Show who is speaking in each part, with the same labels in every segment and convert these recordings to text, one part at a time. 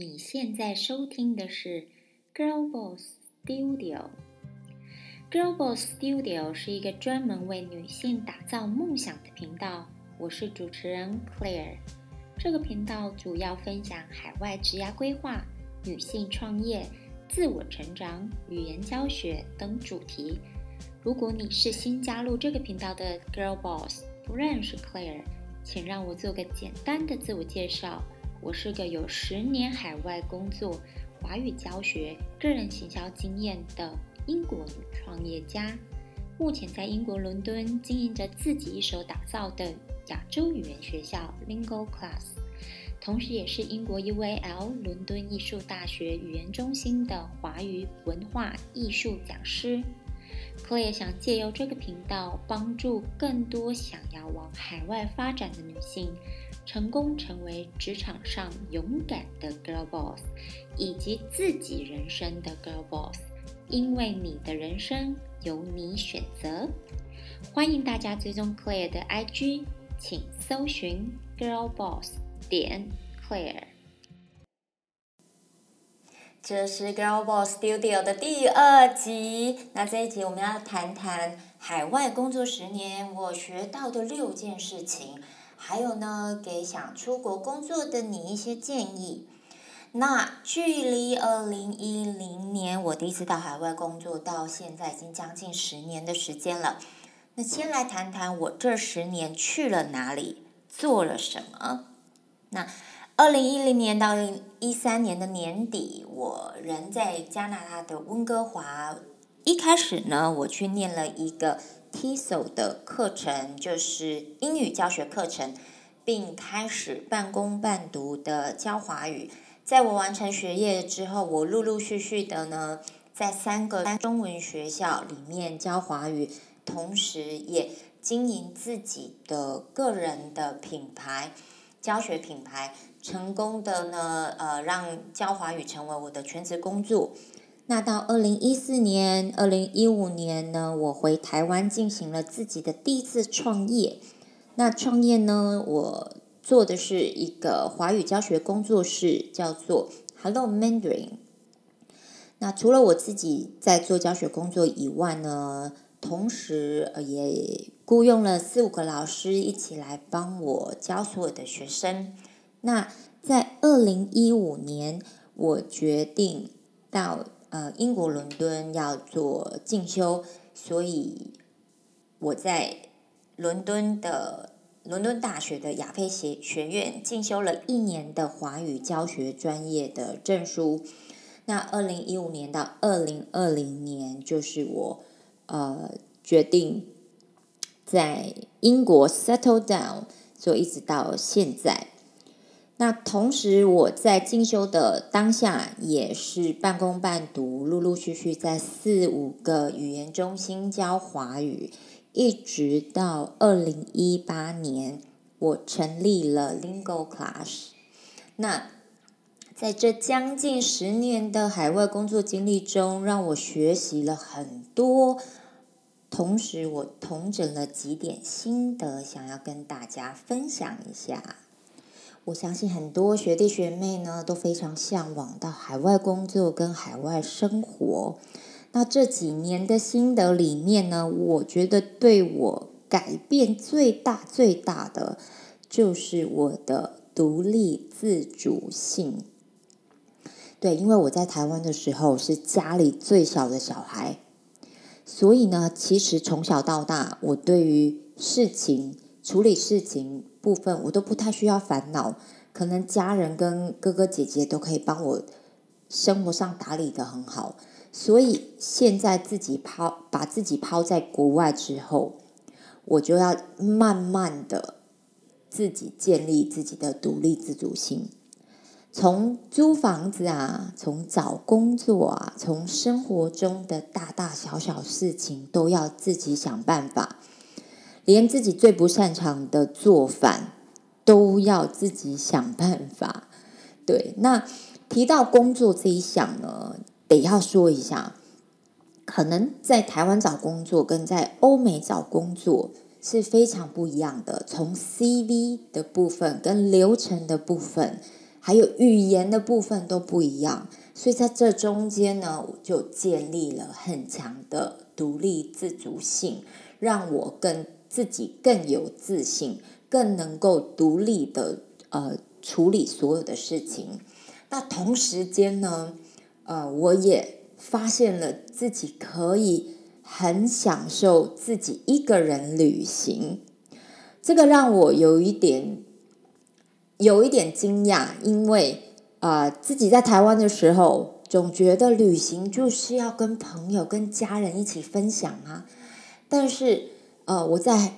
Speaker 1: 你现在收听的是 Girl Boss Studio。Girl Boss Studio 是一个专门为女性打造梦想的频道。我是主持人 Claire。这个频道主要分享海外职涯规划、女性创业、自我成长、语言教学等主题。如果你是新加入这个频道的 Girl Boss，不认识 Claire，请让我做个简单的自我介绍。我是个有十年海外工作、华语教学、个人行销经验的英国女创业家，目前在英国伦敦经营着自己一手打造的亚洲语言学校 Lingo Class，同时也是英国 UAL 伦敦艺术大学语言中心的华语文化艺术讲师。我也想借由这个频道，帮助更多想要往海外发展的女性。成功成为职场上勇敢的 girl boss，以及自己人生的 girl boss，因为你的人生由你选择。欢迎大家追踪 Claire 的 IG，请搜寻 girl boss 点 Claire。
Speaker 2: 这是 Girl Boss Studio 的第二集。那这一集我们要谈谈海外工作十年我学到的六件事情。还有呢，给想出国工作的你一些建议。那距离二零一零年我第一次到海外工作到现在已经将近十年的时间了。那先来谈谈我这十年去了哪里，做了什么。那二零一零年到一三年的年底，我人在加拿大的温哥华。一开始呢，我去念了一个。TESOL 的课程就是英语教学课程，并开始半工半读的教华语。在我完成学业之后，我陆陆续续的呢，在三个中文学校里面教华语，同时也经营自己的个人的品牌、教学品牌，成功的呢，呃，让教华语成为我的全职工作。那到二零一四年、二零一五年呢，我回台湾进行了自己的第一次创业。那创业呢，我做的是一个华语教学工作室，叫做 Hello Mandarin。那除了我自己在做教学工作以外呢，同时也雇佣了四五个老师一起来帮我教所有的学生。那在二零一五年，我决定到。呃，英国伦敦要做进修，所以我在伦敦的伦敦大学的亚非学学院进修了一年的华语教学专业的证书。那二零一五年到二零二零年，就是我呃决定在英国 settle down，所以一直到现在。那同时，我在进修的当下也是半工半读，陆陆续续在四五个语言中心教华语，一直到二零一八年，我成立了 Lingo Class。那在这将近十年的海外工作经历中，让我学习了很多，同时我统整了几点心得，想要跟大家分享一下。我相信很多学弟学妹呢都非常向往到海外工作跟海外生活。那这几年的心得里面呢，我觉得对我改变最大最大的就是我的独立自主性。对，因为我在台湾的时候是家里最小的小孩，所以呢，其实从小到大，我对于事情处理事情。部分我都不太需要烦恼，可能家人跟哥哥姐姐都可以帮我生活上打理的很好，所以现在自己抛把自己抛在国外之后，我就要慢慢的自己建立自己的独立自主性，从租房子啊，从找工作啊，从生活中的大大小小事情都要自己想办法。连自己最不擅长的做饭都要自己想办法。对，那提到工作这一项呢，得要说一下，可能在台湾找工作跟在欧美找工作是非常不一样的。从 CV 的部分、跟流程的部分，还有语言的部分都不一样，所以在这中间呢，我就建立了很强的独立自主性，让我跟自己更有自信，更能够独立的呃处理所有的事情。那同时间呢，呃，我也发现了自己可以很享受自己一个人旅行，这个让我有一点。有一点惊讶，因为啊，自己在台湾的时候，总觉得旅行就是要跟朋友、跟家人一起分享啊。但是，呃，我在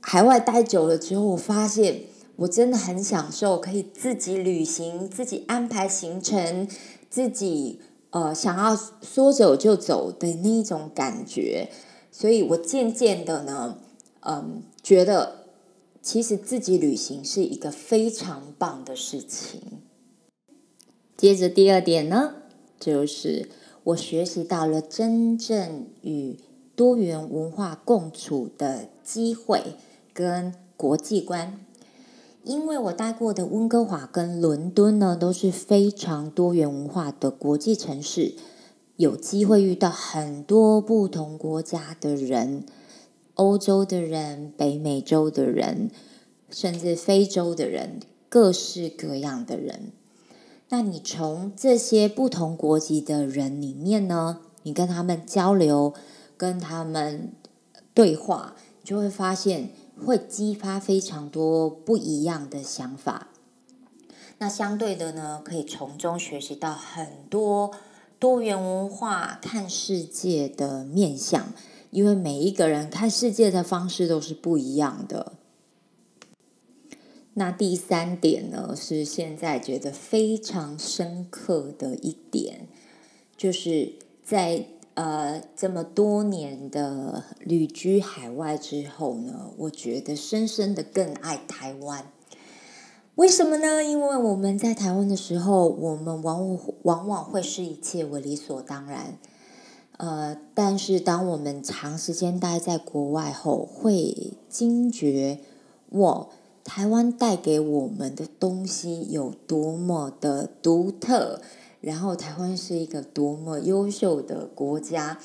Speaker 2: 海外待久了之后，我发现我真的很享受可以自己旅行、自己安排行程、自己呃想要说走就走的那一种感觉。所以我渐渐的呢，嗯，觉得。其实自己旅行是一个非常棒的事情。接着第二点呢，就是我学习到了真正与多元文化共处的机会跟国际观。因为我待过的温哥华跟伦敦呢，都是非常多元文化的国际城市，有机会遇到很多不同国家的人。欧洲的人、北美洲的人，甚至非洲的人，各式各样的人。那你从这些不同国籍的人里面呢，你跟他们交流，跟他们对话，就会发现会激发非常多不一样的想法。那相对的呢，可以从中学习到很多多元文化看世界的面向。因为每一个人看世界的方式都是不一样的。那第三点呢，是现在觉得非常深刻的一点，就是在呃这么多年的旅居海外之后呢，我觉得深深的更爱台湾。为什么呢？因为我们在台湾的时候，我们往往往往会视一切为理所当然。呃，但是当我们长时间待在国外后，会惊觉，哇，台湾带给我们的东西有多么的独特，然后台湾是一个多么优秀的国家，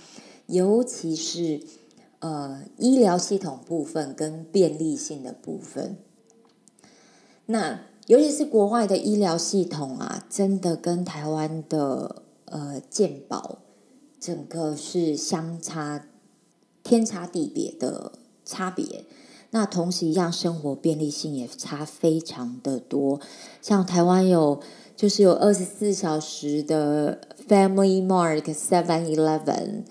Speaker 2: 尤其是呃医疗系统部分跟便利性的部分，那尤其是国外的医疗系统啊，真的跟台湾的呃健保。整个是相差天差地别的差别，那同时一样生活便利性也差非常的多。像台湾有就是有二十四小时的 Family Mart、Seven Eleven，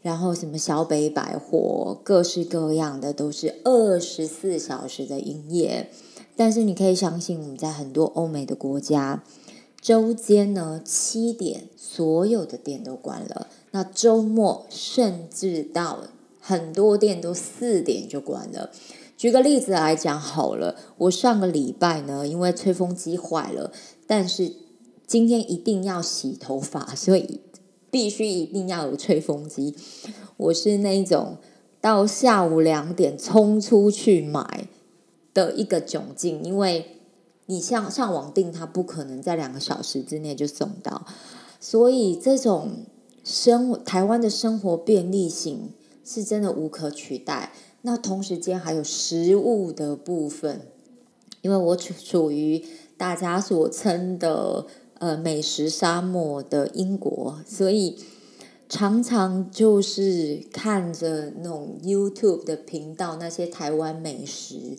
Speaker 2: 然后什么小北百货，各式各样的都是二十四小时的营业。但是你可以相信，我们在很多欧美的国家，周间呢七点所有的店都关了。那周末甚至到很多店都四点就关了。举个例子来讲好了，我上个礼拜呢，因为吹风机坏了，但是今天一定要洗头发，所以必须一定要有吹风机。我是那种到下午两点冲出去买的一个窘境，因为你像上网订，它不可能在两个小时之内就送到，所以这种。生活台湾的生活便利性是真的无可取代。那同时间还有食物的部分，因为我处处于大家所称的呃美食沙漠的英国，所以常常就是看着那种 YouTube 的频道，那些台湾美食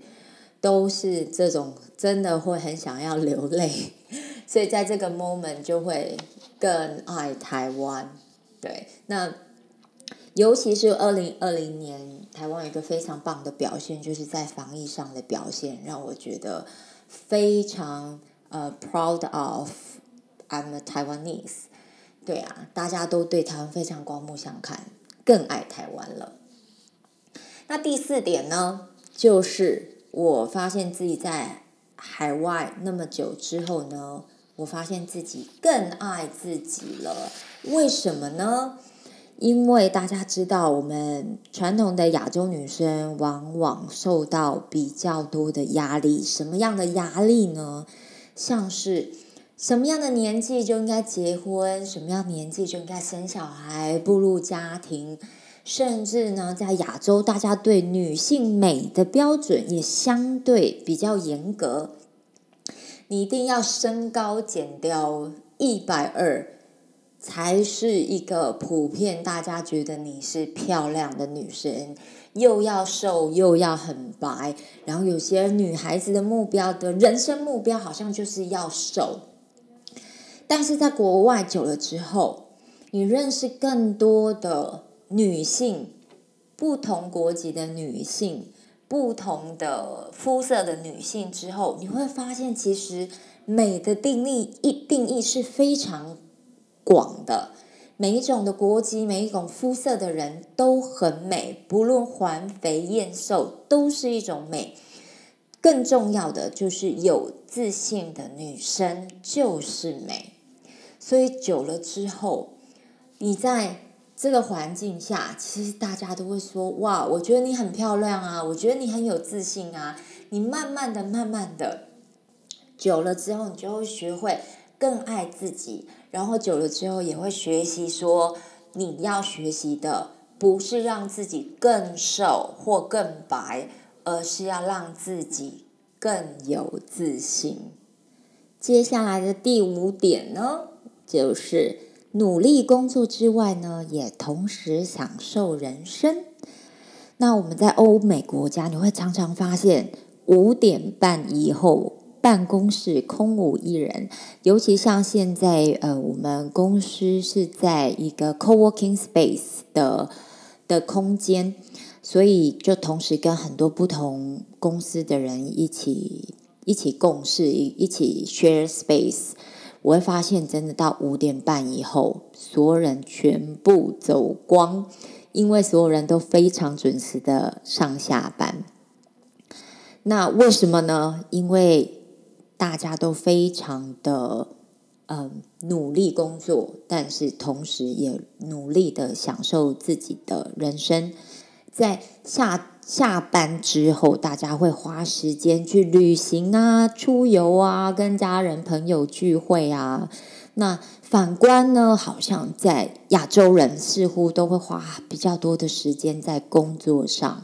Speaker 2: 都是这种，真的会很想要流泪。所以在这个 moment 就会更爱台湾。对，那尤其是二零二零年，台湾有一个非常棒的表现，就是在防疫上的表现，让我觉得非常呃 proud of I'm a Taiwanese。对啊，大家都对台湾非常刮目相看，更爱台湾了。那第四点呢，就是我发现自己在海外那么久之后呢。我发现自己更爱自己了，为什么呢？因为大家知道，我们传统的亚洲女生往往受到比较多的压力。什么样的压力呢？像是什么样的年纪就应该结婚，什么样年纪就应该生小孩、步入家庭，甚至呢，在亚洲，大家对女性美的标准也相对比较严格。你一定要身高减掉一百二，才是一个普遍大家觉得你是漂亮的女生。又要瘦又要很白，然后有些女孩子的目标的人生目标好像就是要瘦。但是在国外久了之后，你认识更多的女性，不同国籍的女性，不同的肤色的女性之后，你会发现，其实美的定义一定义是非常广的。每一种的国籍，每一种肤色的人都很美，不论环肥燕瘦，都是一种美。更重要的就是有自信的女生就是美。所以久了之后，你在这个环境下，其实大家都会说：“哇，我觉得你很漂亮啊，我觉得你很有自信啊。”你慢慢的、慢慢的，久了之后，你就会学会更爱自己。然后久了之后，也会学习说，你要学习的不是让自己更瘦或更白，而是要让自己更有自信。接下来的第五点呢？就是努力工作之外呢，也同时享受人生。那我们在欧美国家，你会常常发现五点半以后办公室空无一人。尤其像现在，呃，我们公司是在一个 co-working space 的的空间，所以就同时跟很多不同公司的人一起一起共事，一一起 share space。我会发现，真的到五点半以后，所有人全部走光，因为所有人都非常准时的上下班。那为什么呢？因为大家都非常的嗯努力工作，但是同时也努力的享受自己的人生，在下。下班之后，大家会花时间去旅行啊、出游啊、跟家人朋友聚会啊。那反观呢，好像在亚洲人似乎都会花比较多的时间在工作上。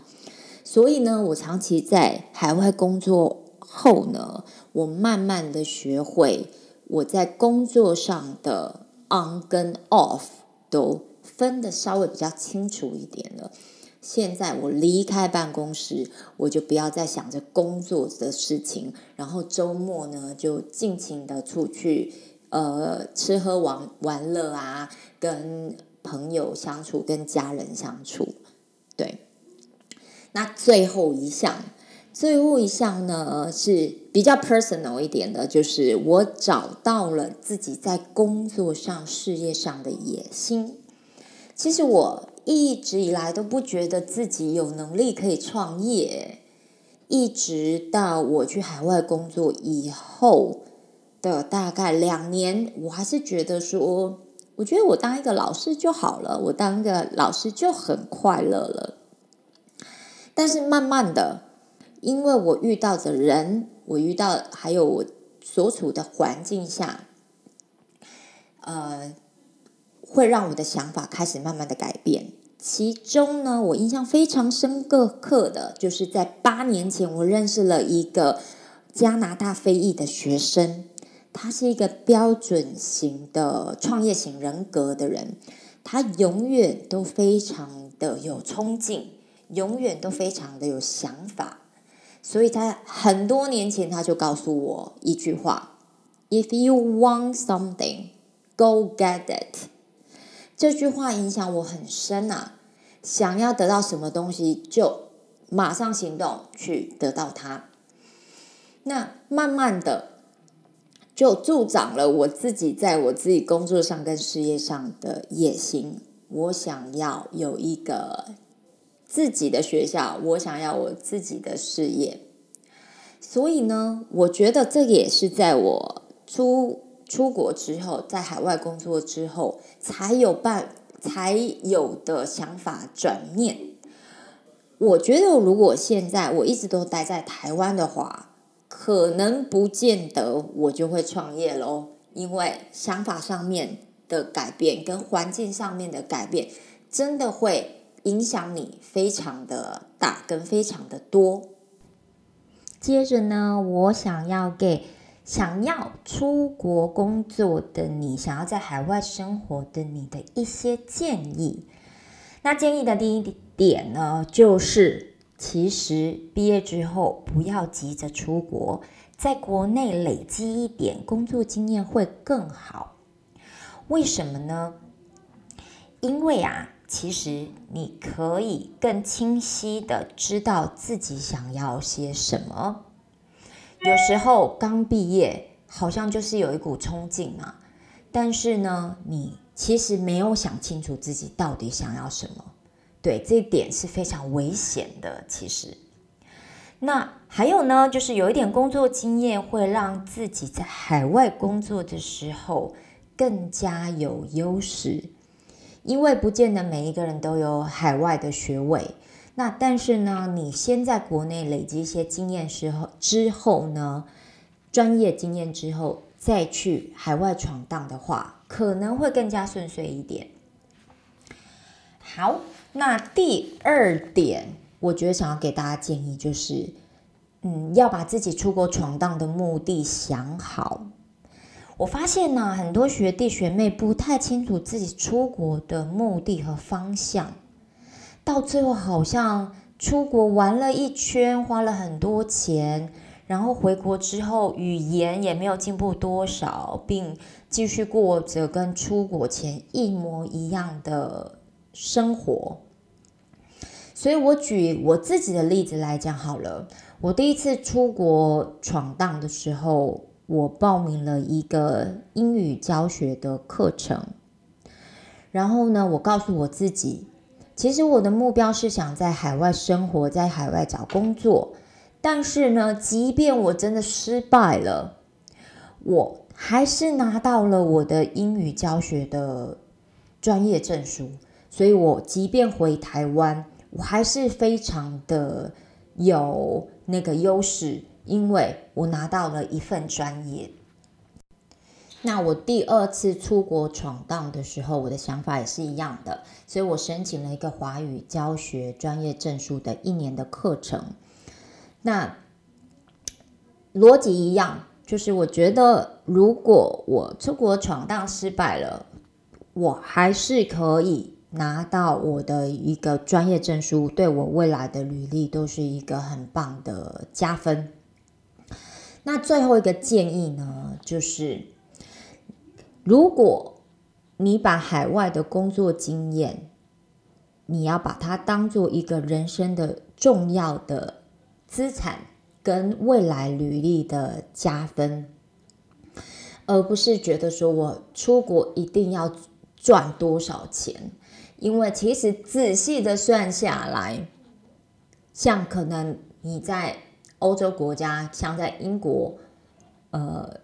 Speaker 2: 所以呢，我长期在海外工作后呢，我慢慢的学会我在工作上的 on 跟 off 都分的稍微比较清楚一点了。现在我离开办公室，我就不要再想着工作的事情，然后周末呢就尽情的出去，呃，吃喝玩玩乐啊，跟朋友相处，跟家人相处。对，那最后一项，最后一项呢是比较 personal 一点的，就是我找到了自己在工作上、事业上的野心。其实我。一直以来都不觉得自己有能力可以创业，一直到我去海外工作以后的大概两年，我还是觉得说，我觉得我当一个老师就好了，我当一个老师就很快乐了。但是慢慢的，因为我遇到的人，我遇到还有我所处的环境下，呃。会让我的想法开始慢慢的改变。其中呢，我印象非常深刻的，就是在八年前，我认识了一个加拿大非裔的学生，他是一个标准型的创业型人格的人，他永远都非常的有冲劲，永远都非常的有想法，所以在很多年前，他就告诉我一句话：“If you want something, go get it。”这句话影响我很深啊！想要得到什么东西，就马上行动去得到它。那慢慢的，就助长了我自己在我自己工作上跟事业上的野心。我想要有一个自己的学校，我想要我自己的事业。所以呢，我觉得这也是在我出。出国之后，在海外工作之后，才有办才有的想法转念。我觉得，如果现在我一直都待在台湾的话，可能不见得我就会创业喽。因为想法上面的改变跟环境上面的改变，真的会影响你非常的大，跟非常的多。接着呢，我想要给想要出国工作的你，想要在海外生活的你的一些建议。那建议的第一点呢，就是其实毕业之后不要急着出国，在国内累积一点工作经验会更好。为什么呢？因为啊。其实你可以更清晰的知道自己想要些什么。有时候刚毕业，好像就是有一股冲劲嘛，但是呢，你其实没有想清楚自己到底想要什么。对，这一点是非常危险的。其实，那还有呢，就是有一点工作经验，会让自己在海外工作的时候更加有优势。因为不见得每一个人都有海外的学位，那但是呢，你先在国内累积一些经验时候之后呢，专业经验之后再去海外闯荡的话，可能会更加顺遂一点。好，那第二点，我觉得想要给大家建议就是，嗯，要把自己出国闯荡的目的想好。我发现呢，很多学弟学妹不太清楚自己出国的目的和方向，到最后好像出国玩了一圈，花了很多钱，然后回国之后语言也没有进步多少，并继续过着跟出国前一模一样的生活。所以我举我自己的例子来讲好了，我第一次出国闯荡的时候。我报名了一个英语教学的课程，然后呢，我告诉我自己，其实我的目标是想在海外生活，在海外找工作。但是呢，即便我真的失败了，我还是拿到了我的英语教学的专业证书。所以，我即便回台湾，我还是非常的有那个优势。因为我拿到了一份专业，那我第二次出国闯荡的时候，我的想法也是一样的，所以我申请了一个华语教学专业证书的一年的课程。那逻辑一样，就是我觉得如果我出国闯荡失败了，我还是可以拿到我的一个专业证书，对我未来的履历都是一个很棒的加分。那最后一个建议呢，就是如果你把海外的工作经验，你要把它当做一个人生的重要的资产，跟未来履历的加分，而不是觉得说我出国一定要赚多少钱，因为其实仔细的算下来，像可能你在。欧洲国家像在英国，呃，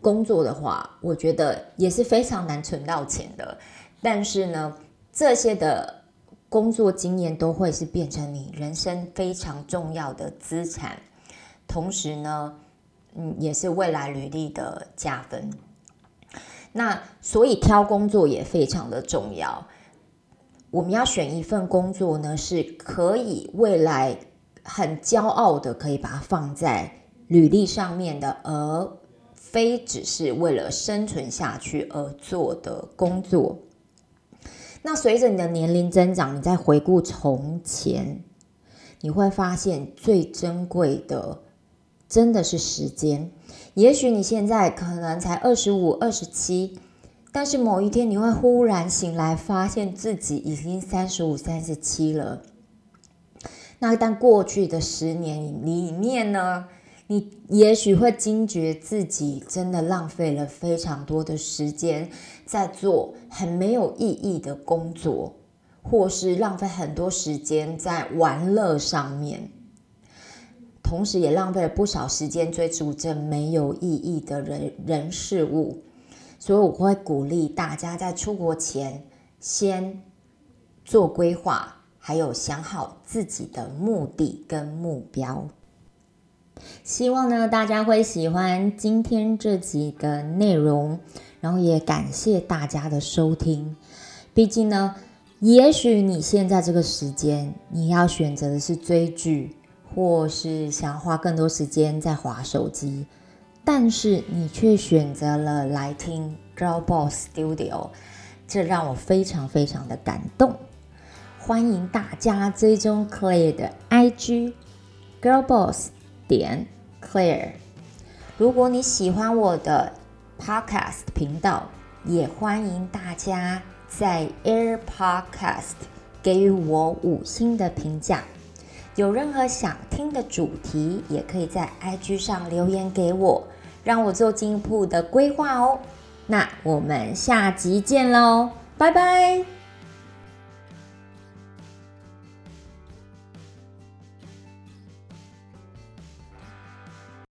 Speaker 2: 工作的话，我觉得也是非常难存到钱的。但是呢，这些的工作经验都会是变成你人生非常重要的资产，同时呢，嗯，也是未来履历的加分。那所以挑工作也非常的重要。我们要选一份工作呢，是可以未来。很骄傲的可以把它放在履历上面的，而非只是为了生存下去而做的工作。那随着你的年龄增长，你再回顾从前，你会发现最珍贵的真的是时间。也许你现在可能才二十五、二十七，但是某一天你会忽然醒来，发现自己已经三十五、三十七了。那但过去的十年里面呢，你也许会惊觉自己真的浪费了非常多的时间在做很没有意义的工作，或是浪费很多时间在玩乐上面，同时也浪费了不少时间追逐这没有意义的人人事物。所以我会鼓励大家在出国前先做规划。还有想好自己的目的跟目标。希望呢大家会喜欢今天这集的内容，然后也感谢大家的收听。毕竟呢，也许你现在这个时间你要选择的是追剧，或是想花更多时间在划手机，但是你却选择了来听 Girl Boss Studio，这让我非常非常的感动。欢迎大家追踪 Claire 的 IG Girl Boss 点 Claire。如果你喜欢我的 Podcast 频道，也欢迎大家在 Air Podcast 给予我五星的评价。有任何想听的主题，也可以在 IG 上留言给我，让我做进一步的规划哦。那我们下集见喽，拜拜。